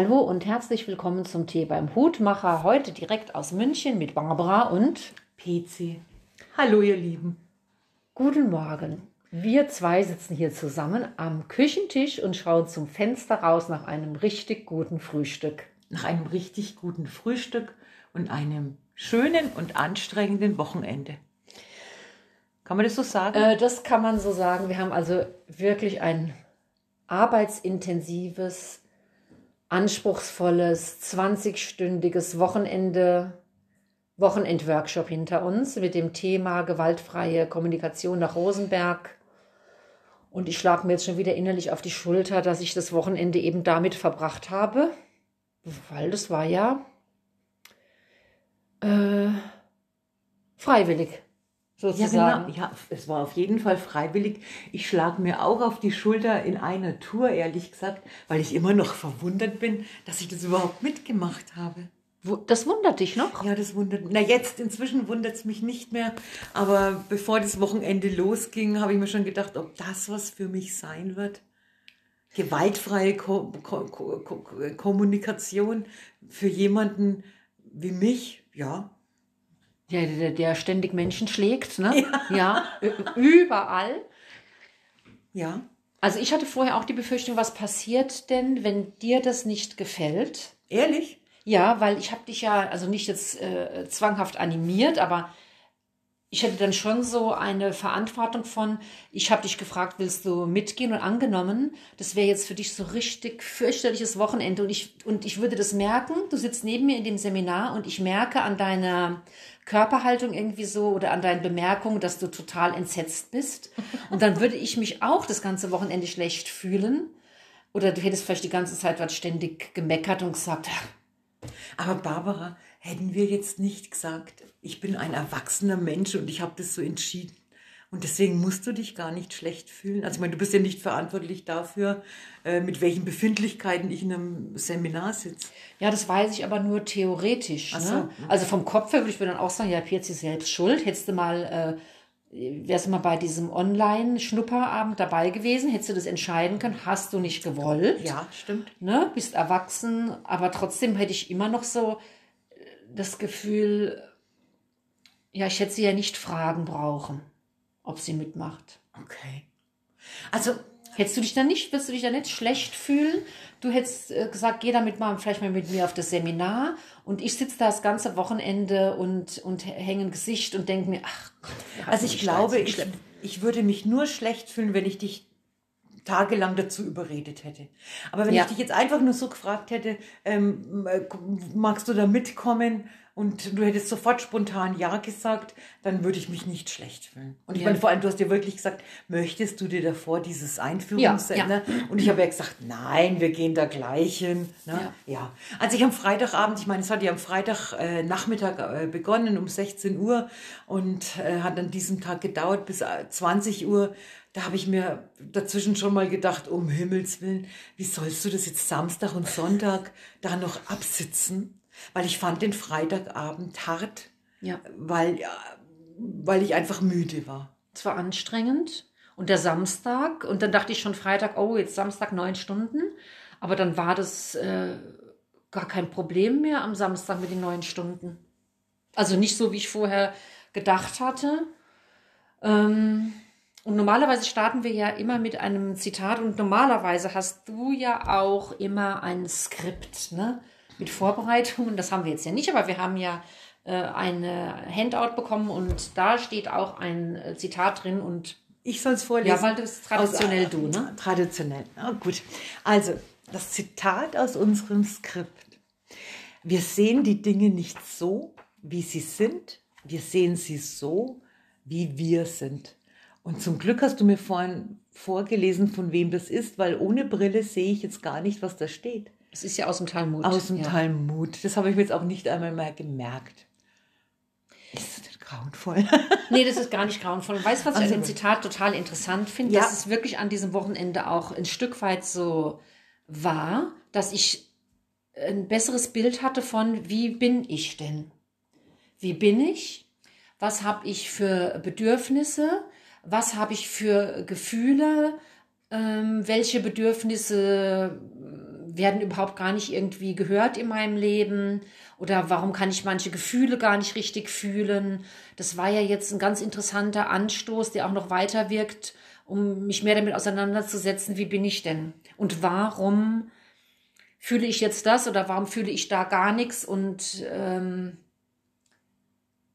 Hallo und herzlich willkommen zum Tee beim Hutmacher. Heute direkt aus München mit Barbara und PC. Hallo, ihr Lieben. Guten Morgen. Wir zwei sitzen hier zusammen am Küchentisch und schauen zum Fenster raus nach einem richtig guten Frühstück. Nach einem richtig guten Frühstück und einem schönen und anstrengenden Wochenende. Kann man das so sagen? Äh, das kann man so sagen. Wir haben also wirklich ein arbeitsintensives, anspruchsvolles, 20-stündiges Wochenende, Wochenendworkshop hinter uns mit dem Thema gewaltfreie Kommunikation nach Rosenberg. Und ich schlage mir jetzt schon wieder innerlich auf die Schulter, dass ich das Wochenende eben damit verbracht habe, weil das war ja äh, freiwillig sozusagen. Ja, genau. ja, es war auf jeden Fall freiwillig. Ich schlage mir auch auf die Schulter in einer Tour, ehrlich gesagt, weil ich immer noch verwundert bin, dass ich das überhaupt mitgemacht habe. Das wundert dich noch? Ja, das wundert. Na, jetzt inzwischen wundert es mich nicht mehr. Aber bevor das Wochenende losging, habe ich mir schon gedacht, ob das was für mich sein wird. Gewaltfreie Ko Ko Ko Kommunikation für jemanden wie mich, ja, ja, der, der ständig Menschen schlägt, ne? Ja. ja. Überall. Ja. Also ich hatte vorher auch die Befürchtung, was passiert denn, wenn dir das nicht gefällt? Ehrlich? Ja, weil ich habe dich ja, also nicht jetzt äh, zwanghaft animiert, aber ich hätte dann schon so eine Verantwortung von, ich habe dich gefragt, willst du mitgehen und angenommen, das wäre jetzt für dich so richtig fürchterliches Wochenende. Und ich, und ich würde das merken, du sitzt neben mir in dem Seminar und ich merke an deiner Körperhaltung irgendwie so oder an deinen Bemerkungen, dass du total entsetzt bist. Und dann würde ich mich auch das ganze Wochenende schlecht fühlen. Oder du hättest vielleicht die ganze Zeit was ständig gemeckert und gesagt, aber Barbara, hätten wir jetzt nicht gesagt, ich bin ein erwachsener Mensch und ich habe das so entschieden. Und deswegen musst du dich gar nicht schlecht fühlen. Also ich meine, du bist ja nicht verantwortlich dafür, äh, mit welchen Befindlichkeiten ich in einem Seminar sitze. Ja, das weiß ich aber nur theoretisch. Ne? So. Also vom Kopf her würde ich mir dann auch sagen, ja, Pirzi selbst schuld. Hättest du mal, äh, wärst du mal bei diesem Online-Schnupperabend dabei gewesen, hättest du das entscheiden können, hast du nicht gewollt. Ja, stimmt. Ne? Bist erwachsen, aber trotzdem hätte ich immer noch so das Gefühl, ja, ich hätte sie ja nicht fragen brauchen, ob sie mitmacht. Okay. Also hättest du dich dann nicht, wirst du dich dann nicht schlecht fühlen? Du hättest äh, gesagt, geh damit mal vielleicht mal mit mir auf das Seminar und ich sitze da das ganze Wochenende und und hänge ein Gesicht und denke mir, ach Gott, Also ich glaube, ich, ich würde mich nur schlecht fühlen, wenn ich dich tagelang dazu überredet hätte. Aber wenn ja. ich dich jetzt einfach nur so gefragt hätte, ähm, äh, magst du da mitkommen? und du hättest sofort spontan Ja gesagt, dann würde ich mich nicht schlecht fühlen. Und ich ja. meine, vor allem, du hast ja wirklich gesagt, möchtest du dir davor dieses Einführungsseminar? Ja, ja. Und ich habe ja gesagt, nein, wir gehen da gleich hin. Ne? Ja. ja. Also ich am Freitagabend, ich meine, es hat ja am Freitagnachmittag äh, begonnen um 16 Uhr und äh, hat an diesem Tag gedauert bis 20 äh, Uhr. Da habe ich mir dazwischen schon mal gedacht, um Himmels Willen, wie sollst du das jetzt Samstag und Sonntag da noch absitzen? weil ich fand den Freitagabend hart, ja. weil, weil ich einfach müde war. Es war anstrengend. Und der Samstag, und dann dachte ich schon Freitag, oh, jetzt Samstag neun Stunden. Aber dann war das äh, gar kein Problem mehr am Samstag mit den neun Stunden. Also nicht so, wie ich vorher gedacht hatte. Ähm, und normalerweise starten wir ja immer mit einem Zitat und normalerweise hast du ja auch immer ein Skript, ne? mit Vorbereitungen. Das haben wir jetzt ja nicht, aber wir haben ja äh, eine Handout bekommen und da steht auch ein äh, Zitat drin und ich soll es vorlesen. Ja, weil das ist traditionell aus, du, ne? Traditionell. Oh, gut. Also, das Zitat aus unserem Skript. Wir sehen die Dinge nicht so, wie sie sind. Wir sehen sie so, wie wir sind. Und zum Glück hast du mir vorhin vorgelesen, von wem das ist, weil ohne Brille sehe ich jetzt gar nicht, was da steht. Es ist ja aus dem Talmud. Aus dem ja. Talmud. Das habe ich mir jetzt auch nicht einmal mehr gemerkt. Ist das grauenvoll? nee, das ist gar nicht grauenvoll. Und weißt du, was ich also, an dem Zitat total interessant finde? Ja. Dass es wirklich an diesem Wochenende auch ein Stück weit so war, dass ich ein besseres Bild hatte von, wie bin ich denn? Wie bin ich? Was habe ich für Bedürfnisse? Was habe ich für Gefühle? Ähm, welche Bedürfnisse werden überhaupt gar nicht irgendwie gehört in meinem Leben oder warum kann ich manche Gefühle gar nicht richtig fühlen. Das war ja jetzt ein ganz interessanter Anstoß, der auch noch weiter wirkt, um mich mehr damit auseinanderzusetzen, wie bin ich denn und warum fühle ich jetzt das oder warum fühle ich da gar nichts und ähm,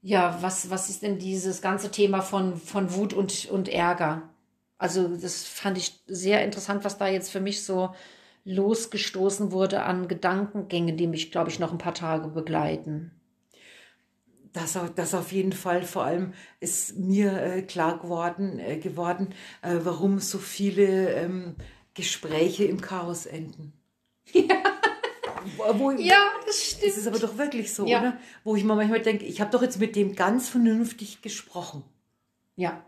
ja, was, was ist denn dieses ganze Thema von, von Wut und, und Ärger? Also das fand ich sehr interessant, was da jetzt für mich so losgestoßen wurde an Gedankengängen, die mich, glaube ich, noch ein paar Tage begleiten. Das, das auf jeden Fall. Vor allem ist mir äh, klar geworden, äh, geworden äh, warum so viele ähm, Gespräche im Chaos enden. Ja. Wo, ja, das stimmt. Das ist aber doch wirklich so, ja. oder? Wo ich mir manchmal denke, ich habe doch jetzt mit dem ganz vernünftig gesprochen. Ja.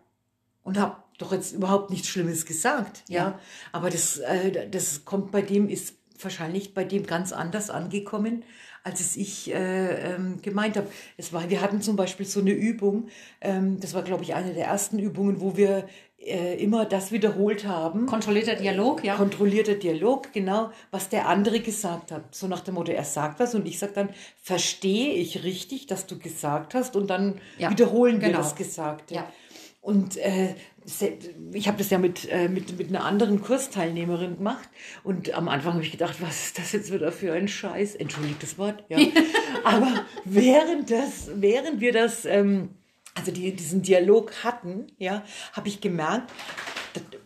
Und habe doch jetzt überhaupt nichts Schlimmes gesagt. Ja. ja. Aber das, äh, das kommt bei dem, ist wahrscheinlich bei dem ganz anders angekommen, als es ich äh, ähm, gemeint habe. Es war, wir hatten zum Beispiel so eine Übung, ähm, das war, glaube ich, eine der ersten Übungen, wo wir äh, immer das wiederholt haben. Kontrollierter Dialog, ja. Kontrollierter Dialog, genau, was der andere gesagt hat. So nach dem Motto, er sagt was und ich sage dann, verstehe ich richtig, dass du gesagt hast und dann ja, wiederholen wir genau. das Gesagte. Ja. Und äh, ich habe das ja mit, äh, mit, mit einer anderen Kursteilnehmerin gemacht. Und am Anfang habe ich gedacht, was ist das jetzt wieder für ein Scheiß? Entschuldigt das Wort, ja. Aber während, das, während wir das, ähm, also die, diesen Dialog hatten, ja, habe ich gemerkt,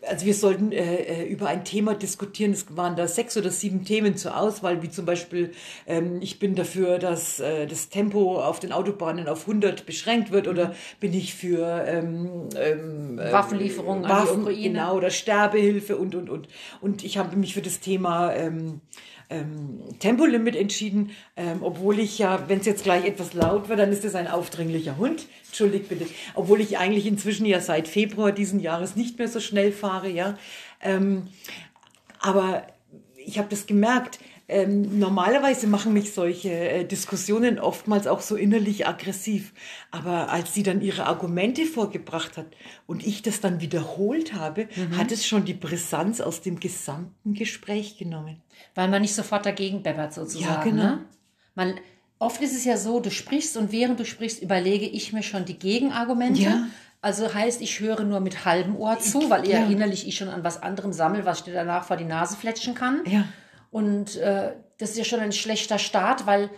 also wir sollten äh, äh, über ein Thema diskutieren. Es waren da sechs oder sieben Themen zur Auswahl, wie zum Beispiel, ähm, ich bin dafür, dass äh, das Tempo auf den Autobahnen auf 100 beschränkt wird oder bin ich für ähm, ähm, Waffenlieferungen Waffen, an die Ukraine. Genau, oder Sterbehilfe und, und, und. Und ich habe mich für das Thema ähm, ähm, Tempolimit entschieden, ähm, obwohl ich ja, wenn es jetzt gleich etwas laut wird, dann ist es ein aufdringlicher Hund. Entschuldigt bitte. Obwohl ich eigentlich inzwischen ja seit Februar diesen Jahres nicht mehr so schnell fahre, ja. Ähm, aber ich habe das gemerkt, ähm, normalerweise machen mich solche äh, Diskussionen oftmals auch so innerlich aggressiv. Aber als sie dann ihre Argumente vorgebracht hat und ich das dann wiederholt habe, mhm. hat es schon die Brisanz aus dem gesamten Gespräch genommen. Weil man nicht sofort dagegen bebbert sozusagen. Ja, genau. Ne? Man, oft ist es ja so, du sprichst und während du sprichst, überlege ich mir schon die Gegenargumente. Ja. Also heißt, ich höre nur mit halbem Ohr zu, weil ja. innerlich ich schon an was anderem sammle, was ich dir danach vor die Nase fletschen kann. Ja. Und äh, das ist ja schon ein schlechter Start, weil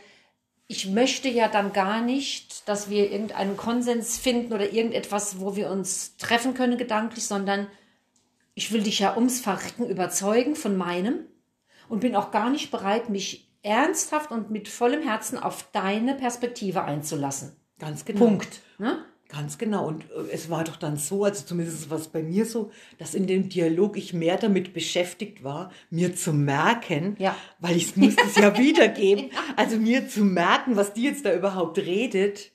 ich möchte ja dann gar nicht, dass wir irgendeinen Konsens finden oder irgendetwas, wo wir uns treffen können gedanklich, sondern ich will dich ja ums Verrecken überzeugen von meinem und bin auch gar nicht bereit, mich ernsthaft und mit vollem Herzen auf deine Perspektive einzulassen. Ganz genau. Punkt. Ne? Ganz genau. Und äh, es war doch dann so, also zumindest war es bei mir so, dass in dem Dialog ich mehr damit beschäftigt war, mir zu merken, ja. weil ich musste es ja wiedergeben, also mir zu merken, was die jetzt da überhaupt redet,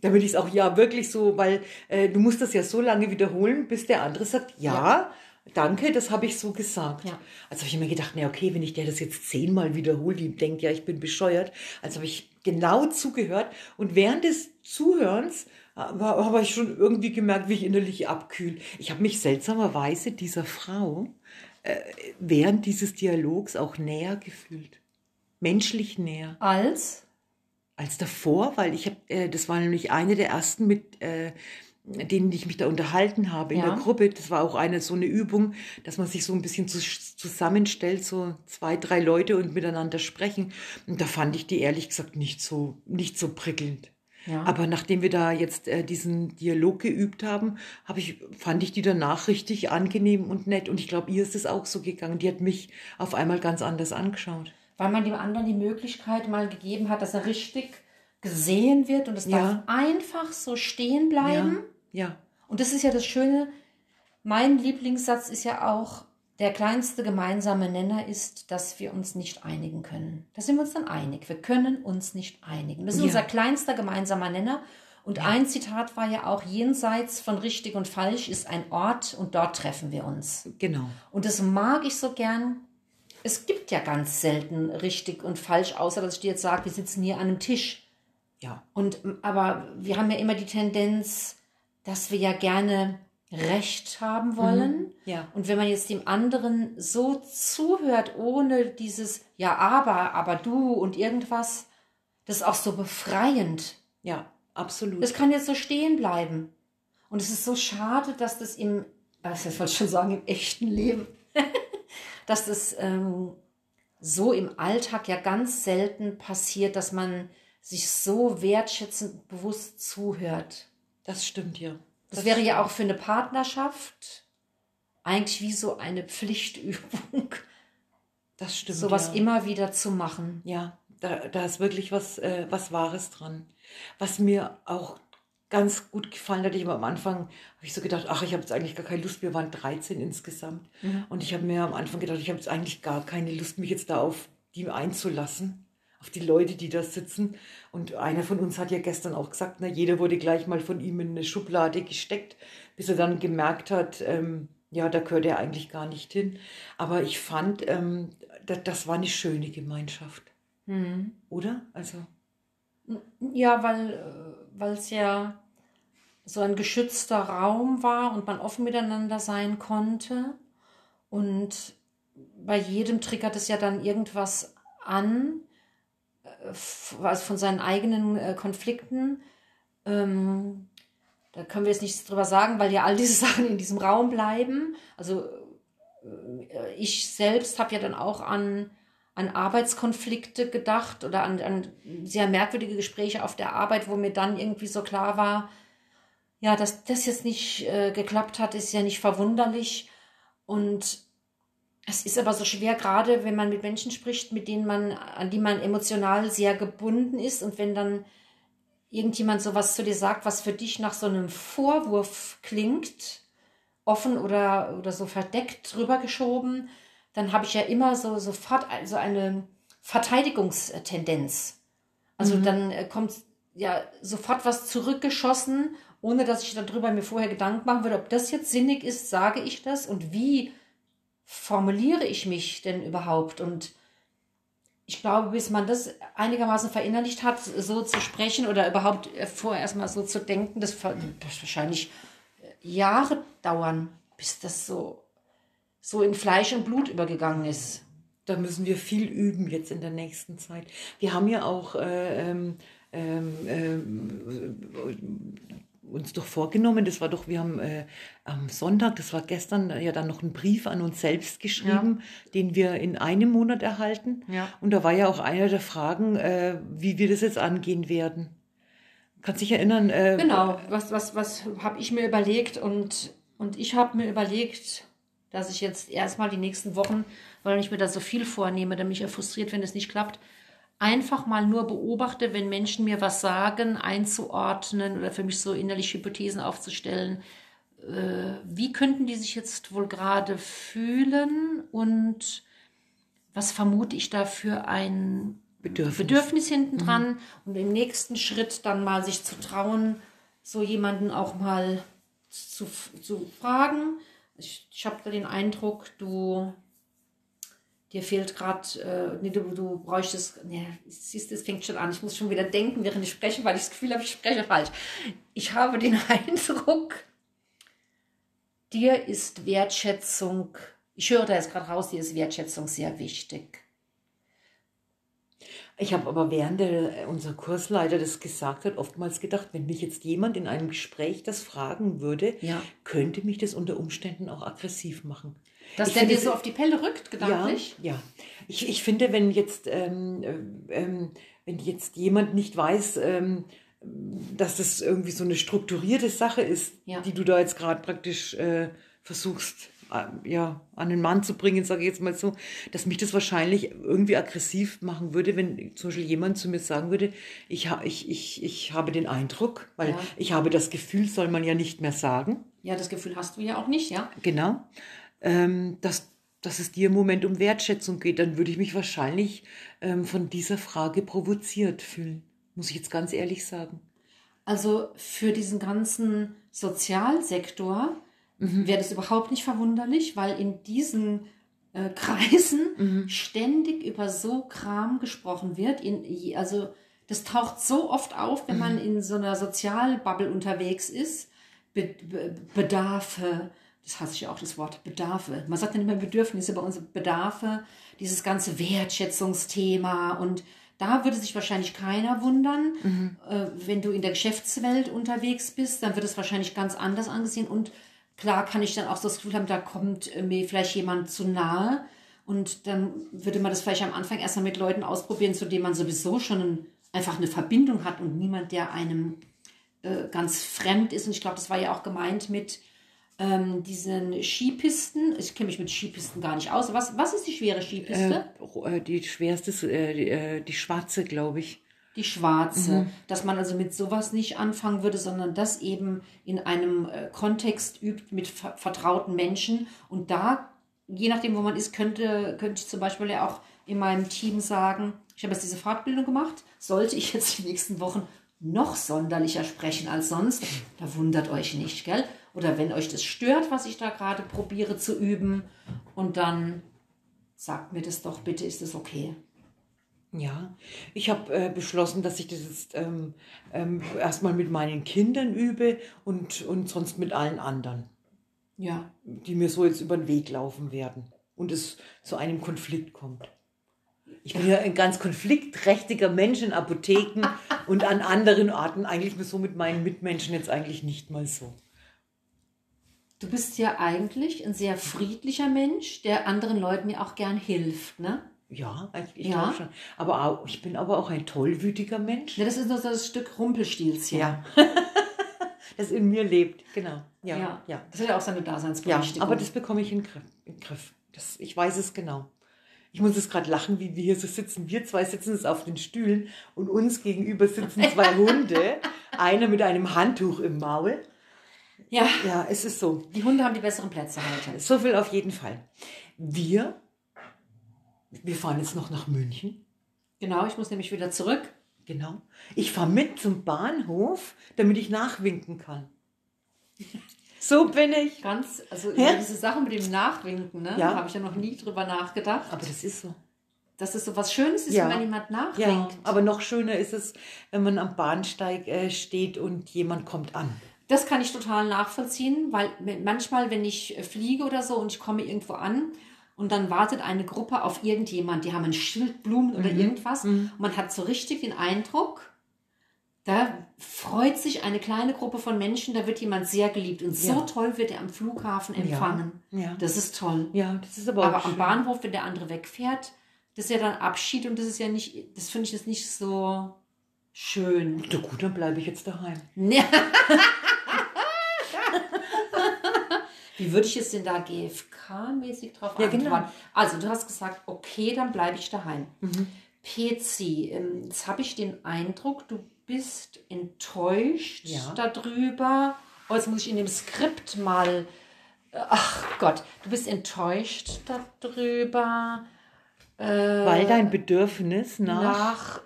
damit ich es auch ja wirklich so, weil äh, du musst das ja so lange wiederholen, bis der andere sagt, ja, ja. Danke, das habe ich so gesagt. Ja. Also habe ich mir gedacht, na okay, wenn ich der das jetzt zehnmal wiederhole, die denkt ja, ich bin bescheuert. Also habe ich genau zugehört und während des Zuhörens aber habe ich schon irgendwie gemerkt, wie ich innerlich abkühl. Ich habe mich seltsamerweise dieser Frau äh, während dieses Dialogs auch näher gefühlt. Menschlich näher. Als? Als davor, weil ich habe, äh, das war nämlich eine der ersten mit, äh, denen ich mich da unterhalten habe in ja. der Gruppe. Das war auch eine so eine Übung, dass man sich so ein bisschen zusammenstellt, so zwei, drei Leute und miteinander sprechen. Und da fand ich die ehrlich gesagt nicht so, nicht so prickelnd. Ja. Aber nachdem wir da jetzt äh, diesen Dialog geübt haben, hab ich, fand ich die danach richtig angenehm und nett. Und ich glaube, ihr ist es auch so gegangen. Die hat mich auf einmal ganz anders angeschaut. Weil man dem anderen die Möglichkeit mal gegeben hat, dass er richtig gesehen wird und es ja. darf einfach so stehen bleiben. Ja. ja. Und das ist ja das Schöne. Mein Lieblingssatz ist ja auch, der kleinste gemeinsame Nenner ist, dass wir uns nicht einigen können. Da sind wir uns dann einig. Wir können uns nicht einigen. Das ist ja. unser kleinster gemeinsamer Nenner. Und ja. ein Zitat war ja auch, jenseits von richtig und falsch ist ein Ort und dort treffen wir uns. Genau. Und das mag ich so gern. Es gibt ja ganz selten richtig und falsch, außer dass ich dir jetzt sage, wir sitzen hier an einem Tisch. Ja. Und, aber wir haben ja immer die Tendenz, dass wir ja gerne Recht haben wollen. Mhm. Ja. Und wenn man jetzt dem anderen so zuhört, ohne dieses Ja, aber, aber du und irgendwas, das ist auch so befreiend. Ja, absolut. Das kann jetzt so stehen bleiben. Und es ist so schade, dass das im, was ich wollte schon sagen, im echten Leben, dass das ähm, so im Alltag ja ganz selten passiert, dass man sich so wertschätzend bewusst zuhört. Das stimmt ja. Das, das wäre ja auch für eine Partnerschaft eigentlich wie so eine Pflichtübung. Das stimmt. Sowas ja. immer wieder zu machen. Ja, da, da ist wirklich was, äh, was Wahres dran. Was mir auch ganz gut gefallen hat, ich am Anfang, habe ich so gedacht, ach, ich habe jetzt eigentlich gar keine Lust, wir waren 13 insgesamt. Mhm. Und ich habe mir am Anfang gedacht, ich habe jetzt eigentlich gar keine Lust, mich jetzt da auf die einzulassen auf die Leute, die da sitzen. Und einer von uns hat ja gestern auch gesagt, na, jeder wurde gleich mal von ihm in eine Schublade gesteckt, bis er dann gemerkt hat, ähm, ja, da gehört er eigentlich gar nicht hin. Aber ich fand, ähm, das, das war eine schöne Gemeinschaft. Mhm. Oder? Also. Ja, weil es ja so ein geschützter Raum war und man offen miteinander sein konnte. Und bei jedem triggert es ja dann irgendwas an, also von seinen eigenen äh, Konflikten. Ähm, da können wir jetzt nichts drüber sagen, weil ja all diese Sachen in diesem Raum bleiben. Also äh, ich selbst habe ja dann auch an, an Arbeitskonflikte gedacht oder an, an sehr merkwürdige Gespräche auf der Arbeit, wo mir dann irgendwie so klar war, ja, dass das jetzt nicht äh, geklappt hat, ist ja nicht verwunderlich. Und es ist aber so schwer, gerade wenn man mit Menschen spricht, mit denen man, an die man emotional sehr gebunden ist und wenn dann irgendjemand sowas zu dir sagt, was für dich nach so einem Vorwurf klingt, offen oder, oder so verdeckt drüber geschoben, dann habe ich ja immer so sofort so eine Verteidigungstendenz. Also mhm. dann äh, kommt ja sofort was zurückgeschossen, ohne dass ich darüber mir vorher Gedanken machen würde, ob das jetzt sinnig ist, sage ich das und wie formuliere ich mich denn überhaupt? Und ich glaube, bis man das einigermaßen verinnerlicht hat, so zu sprechen oder überhaupt vorher erstmal so zu denken, das wird wahrscheinlich Jahre dauern, bis das so, so in Fleisch und Blut übergegangen ist. Da müssen wir viel üben jetzt in der nächsten Zeit. Wir haben ja auch äh, ähm, ähm, ähm uns doch vorgenommen, das war doch, wir haben äh, am Sonntag, das war gestern, ja dann noch einen Brief an uns selbst geschrieben, ja. den wir in einem Monat erhalten. Ja. Und da war ja auch einer der Fragen, äh, wie wir das jetzt angehen werden. Kannst dich erinnern? Äh, genau, was, was, was habe ich mir überlegt und, und ich habe mir überlegt, dass ich jetzt erstmal die nächsten Wochen, weil ich mir da so viel vornehme, dann mich ja frustriert, wenn es nicht klappt, einfach mal nur beobachte, wenn Menschen mir was sagen, einzuordnen oder für mich so innerliche Hypothesen aufzustellen. Äh, wie könnten die sich jetzt wohl gerade fühlen und was vermute ich da für ein Bedürfnis, Bedürfnis hinten dran mhm. und im nächsten Schritt dann mal sich zu trauen, so jemanden auch mal zu, zu fragen. Ich, ich habe da den Eindruck, du dir fehlt gerade, äh, nee, du, du bräuchtest, nee, siehst es fängt schon an, ich muss schon wieder denken, während ich spreche, weil ich das Gefühl habe, ich spreche falsch. Ich habe den Eindruck, dir ist Wertschätzung, ich höre da jetzt gerade raus, dir ist Wertschätzung sehr wichtig. Ich habe aber während der, unser Kursleiter das gesagt hat, oftmals gedacht, wenn mich jetzt jemand in einem Gespräch das fragen würde, ja. könnte mich das unter Umständen auch aggressiv machen. Dass ich der finde, dir so auf die Pelle rückt, gedanklich? Ja, ja. Ich, ich finde, wenn jetzt, ähm, ähm, wenn jetzt jemand nicht weiß, ähm, dass das irgendwie so eine strukturierte Sache ist, ja. die du da jetzt gerade praktisch äh, versuchst äh, ja, an den Mann zu bringen, sage ich jetzt mal so, dass mich das wahrscheinlich irgendwie aggressiv machen würde, wenn zum Beispiel jemand zu mir sagen würde, ich, ich, ich, ich habe den Eindruck, weil ja. ich habe das Gefühl, soll man ja nicht mehr sagen. Ja, das Gefühl hast du ja auch nicht, ja. Genau ähm, dass, dass es dir im Moment um Wertschätzung geht, dann würde ich mich wahrscheinlich ähm, von dieser Frage provoziert fühlen, muss ich jetzt ganz ehrlich sagen. Also für diesen ganzen Sozialsektor mhm. wäre das überhaupt nicht verwunderlich, weil in diesen äh, Kreisen mhm. ständig über so Kram gesprochen wird. In, also das taucht so oft auf, wenn mhm. man in so einer Sozialbubble unterwegs ist Be Be Bedarfe, das hasse ich auch, das Wort Bedarfe. Man sagt ja nicht mehr Bedürfnisse, bei uns Bedarfe, dieses ganze Wertschätzungsthema und da würde sich wahrscheinlich keiner wundern. Mhm. Äh, wenn du in der Geschäftswelt unterwegs bist, dann wird es wahrscheinlich ganz anders angesehen. Und klar kann ich dann auch das Gefühl haben, da kommt mir vielleicht jemand zu nahe. Und dann würde man das vielleicht am Anfang erstmal mit Leuten ausprobieren, zu denen man sowieso schon ein, einfach eine Verbindung hat und niemand, der einem äh, ganz fremd ist. Und ich glaube, das war ja auch gemeint mit, ähm, diesen Skipisten. Ich kenne mich mit Skipisten gar nicht aus. Was, was ist die schwere Skipiste? Äh, die schwerste, äh, die, äh, die schwarze, glaube ich. Die schwarze. Mhm. Dass man also mit sowas nicht anfangen würde, sondern das eben in einem äh, Kontext übt mit ver vertrauten Menschen. Und da, je nachdem, wo man ist, könnte, könnte ich zum Beispiel ja auch in meinem Team sagen, ich habe jetzt diese Fortbildung gemacht, sollte ich jetzt die nächsten Wochen noch sonderlicher sprechen als sonst, da wundert euch nicht, gell? oder wenn euch das stört, was ich da gerade probiere zu üben. Und dann sagt mir das doch bitte, ist das okay? Ja, ich habe äh, beschlossen, dass ich das jetzt ähm, ähm, erstmal mit meinen Kindern übe und, und sonst mit allen anderen. Ja. Die mir so jetzt über den Weg laufen werden und es zu einem Konflikt kommt. Ich bin ja ein ganz konfliktträchtiger Mensch in Apotheken und an anderen Orten eigentlich so mit meinen Mitmenschen jetzt eigentlich nicht mal so. Du bist ja eigentlich ein sehr friedlicher Mensch, der anderen Leuten ja auch gern hilft, ne? Ja, ich ja. glaube schon. Aber auch, ich bin aber auch ein tollwütiger Mensch. Ja, das ist nur das Stück Rumpelstilzchen. Ja. das in mir lebt, genau. Ja, ja. ja. Das hat ja auch seine Daseinsberechtigung. Ja, aber das bekomme ich in Griff. In Griff. Das, ich weiß es genau. Ich muss jetzt gerade lachen, wie wir hier so sitzen. Wir zwei sitzen jetzt auf den Stühlen und uns gegenüber sitzen zwei Hunde. Einer mit einem Handtuch im Maul ja. Ja, es ist so. Die Hunde haben die besseren Plätze heute. So viel auf jeden Fall. Wir, wir fahren jetzt noch nach München. Genau, ich muss nämlich wieder zurück. Genau. Ich fahre mit zum Bahnhof, damit ich nachwinken kann. So bin ich. Ganz, also ja? diese Sache mit dem Nachwinken, ne? Ja. Da habe ich ja noch nie drüber nachgedacht. Aber das ist so. Dass es so was Schönes ist, ja. wenn jemand nachwinkt. Ja, aber noch schöner ist es, wenn man am Bahnsteig äh, steht und jemand kommt an. Das kann ich total nachvollziehen, weil manchmal, wenn ich fliege oder so und ich komme irgendwo an und dann wartet eine Gruppe auf irgendjemand, die haben ein Schild, Blumen oder mhm. irgendwas mhm. und man hat so richtig den Eindruck, da freut sich eine kleine Gruppe von Menschen, da wird jemand sehr geliebt und so ja. toll wird er am Flughafen empfangen. Ja. ja. Das ist toll. Ja, das ist aber, aber am Bahnhof, wenn der andere wegfährt, das ist ja dann Abschied und das ist ja nicht, das finde ich jetzt nicht so schön. Na gut, dann bleibe ich jetzt daheim. Wie würde ich es denn da GFK-mäßig drauf ja, genau. antworten? Genau. Also du hast gesagt, okay, dann bleibe ich daheim. Mhm. PC, ähm, jetzt habe ich den Eindruck, du bist enttäuscht ja. darüber. Oh, jetzt muss ich in dem Skript mal. Äh, ach Gott, du bist enttäuscht darüber. Äh, Weil dein Bedürfnis nach, nach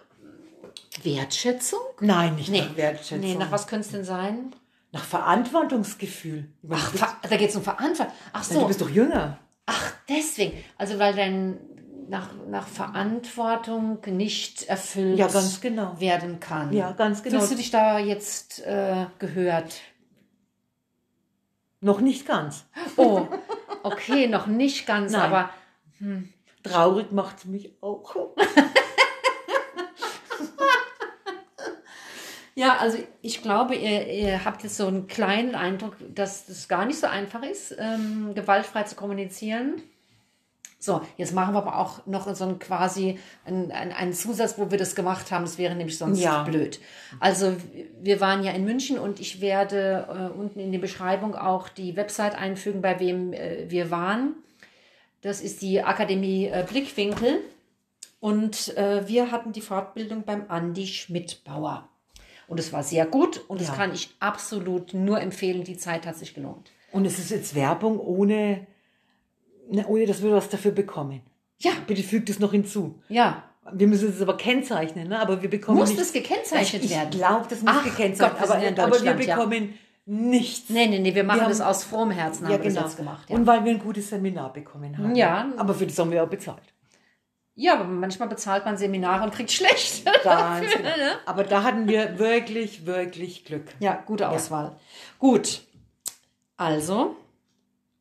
Wertschätzung? Nein, nicht nee. nach Wertschätzung. Nee, nach was könnte es denn sein? Nach Verantwortungsgefühl. Ach, Ver da geht es um Verantwortung. Ach so. Ja, du bist doch jünger. Ach, deswegen. Also weil dein nach, nach Verantwortung nicht erfüllt ja, ganz genau. werden kann. Ja, ganz genau. Fühlst du dich da jetzt äh, gehört? Noch nicht ganz. Oh, okay, noch nicht ganz, Nein. aber hm. traurig macht es mich auch. Ja, also ich glaube, ihr, ihr habt jetzt so einen kleinen Eindruck, dass das gar nicht so einfach ist, ähm, gewaltfrei zu kommunizieren. So, jetzt machen wir aber auch noch so einen quasi einen, einen Zusatz, wo wir das gemacht haben. Das wäre nämlich sonst ja. blöd. Also wir waren ja in München und ich werde äh, unten in die Beschreibung auch die Website einfügen, bei wem äh, wir waren. Das ist die Akademie äh, Blickwinkel. Und äh, wir hatten die Fortbildung beim Andi Schmidtbauer. Und es war sehr gut und ja. das kann ich absolut nur empfehlen. Die Zeit hat sich gelohnt. Und es ist jetzt Werbung ohne, ne, ohne dass wir was dafür bekommen. Ja. Bitte fügt es noch hinzu. Ja. Wir müssen es aber kennzeichnen, ne? aber wir bekommen Muss das gekennzeichnet ich werden? Ich glaube, das muss Ach gekennzeichnet werden. Aber, aber, wir bekommen ja. nichts. Nee, nee, nee, wir machen wir das aus frohem Herzen, haben ja, genau. das gemacht. Ja. Und weil wir ein gutes Seminar bekommen haben. Ja. Aber für das haben wir auch bezahlt. Ja, aber manchmal bezahlt man Seminare und kriegt schlecht. Ganz genau. Ne? Aber da hatten wir wirklich, wirklich Glück. Ja, gute Auswahl. Ja. Gut. Also,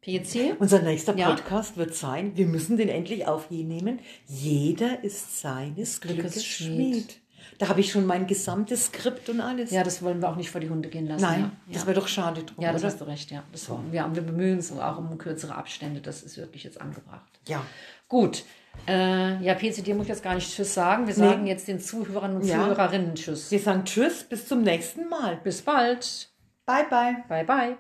PC. Unser nächster Podcast ja. wird sein, wir müssen den endlich aufnehmen. Jeder ist seines Glückes, Schmied. Da habe ich schon mein gesamtes Skript und alles. Ja, das wollen wir auch nicht vor die Hunde gehen lassen. Nein, ja. das wäre doch schade drum. Ja, das oder? hast du recht, ja. Das, so. wir, wir bemühen uns auch um kürzere Abstände. Das ist wirklich jetzt angebracht. Ja. Gut. Äh, ja, PC, dir muss ich jetzt gar nicht Tschüss sagen. Wir sagen nee. jetzt den Zuhörern und ja. Zuhörerinnen Tschüss. Wir sagen Tschüss, bis zum nächsten Mal. Bis bald. Bye, bye. Bye, bye.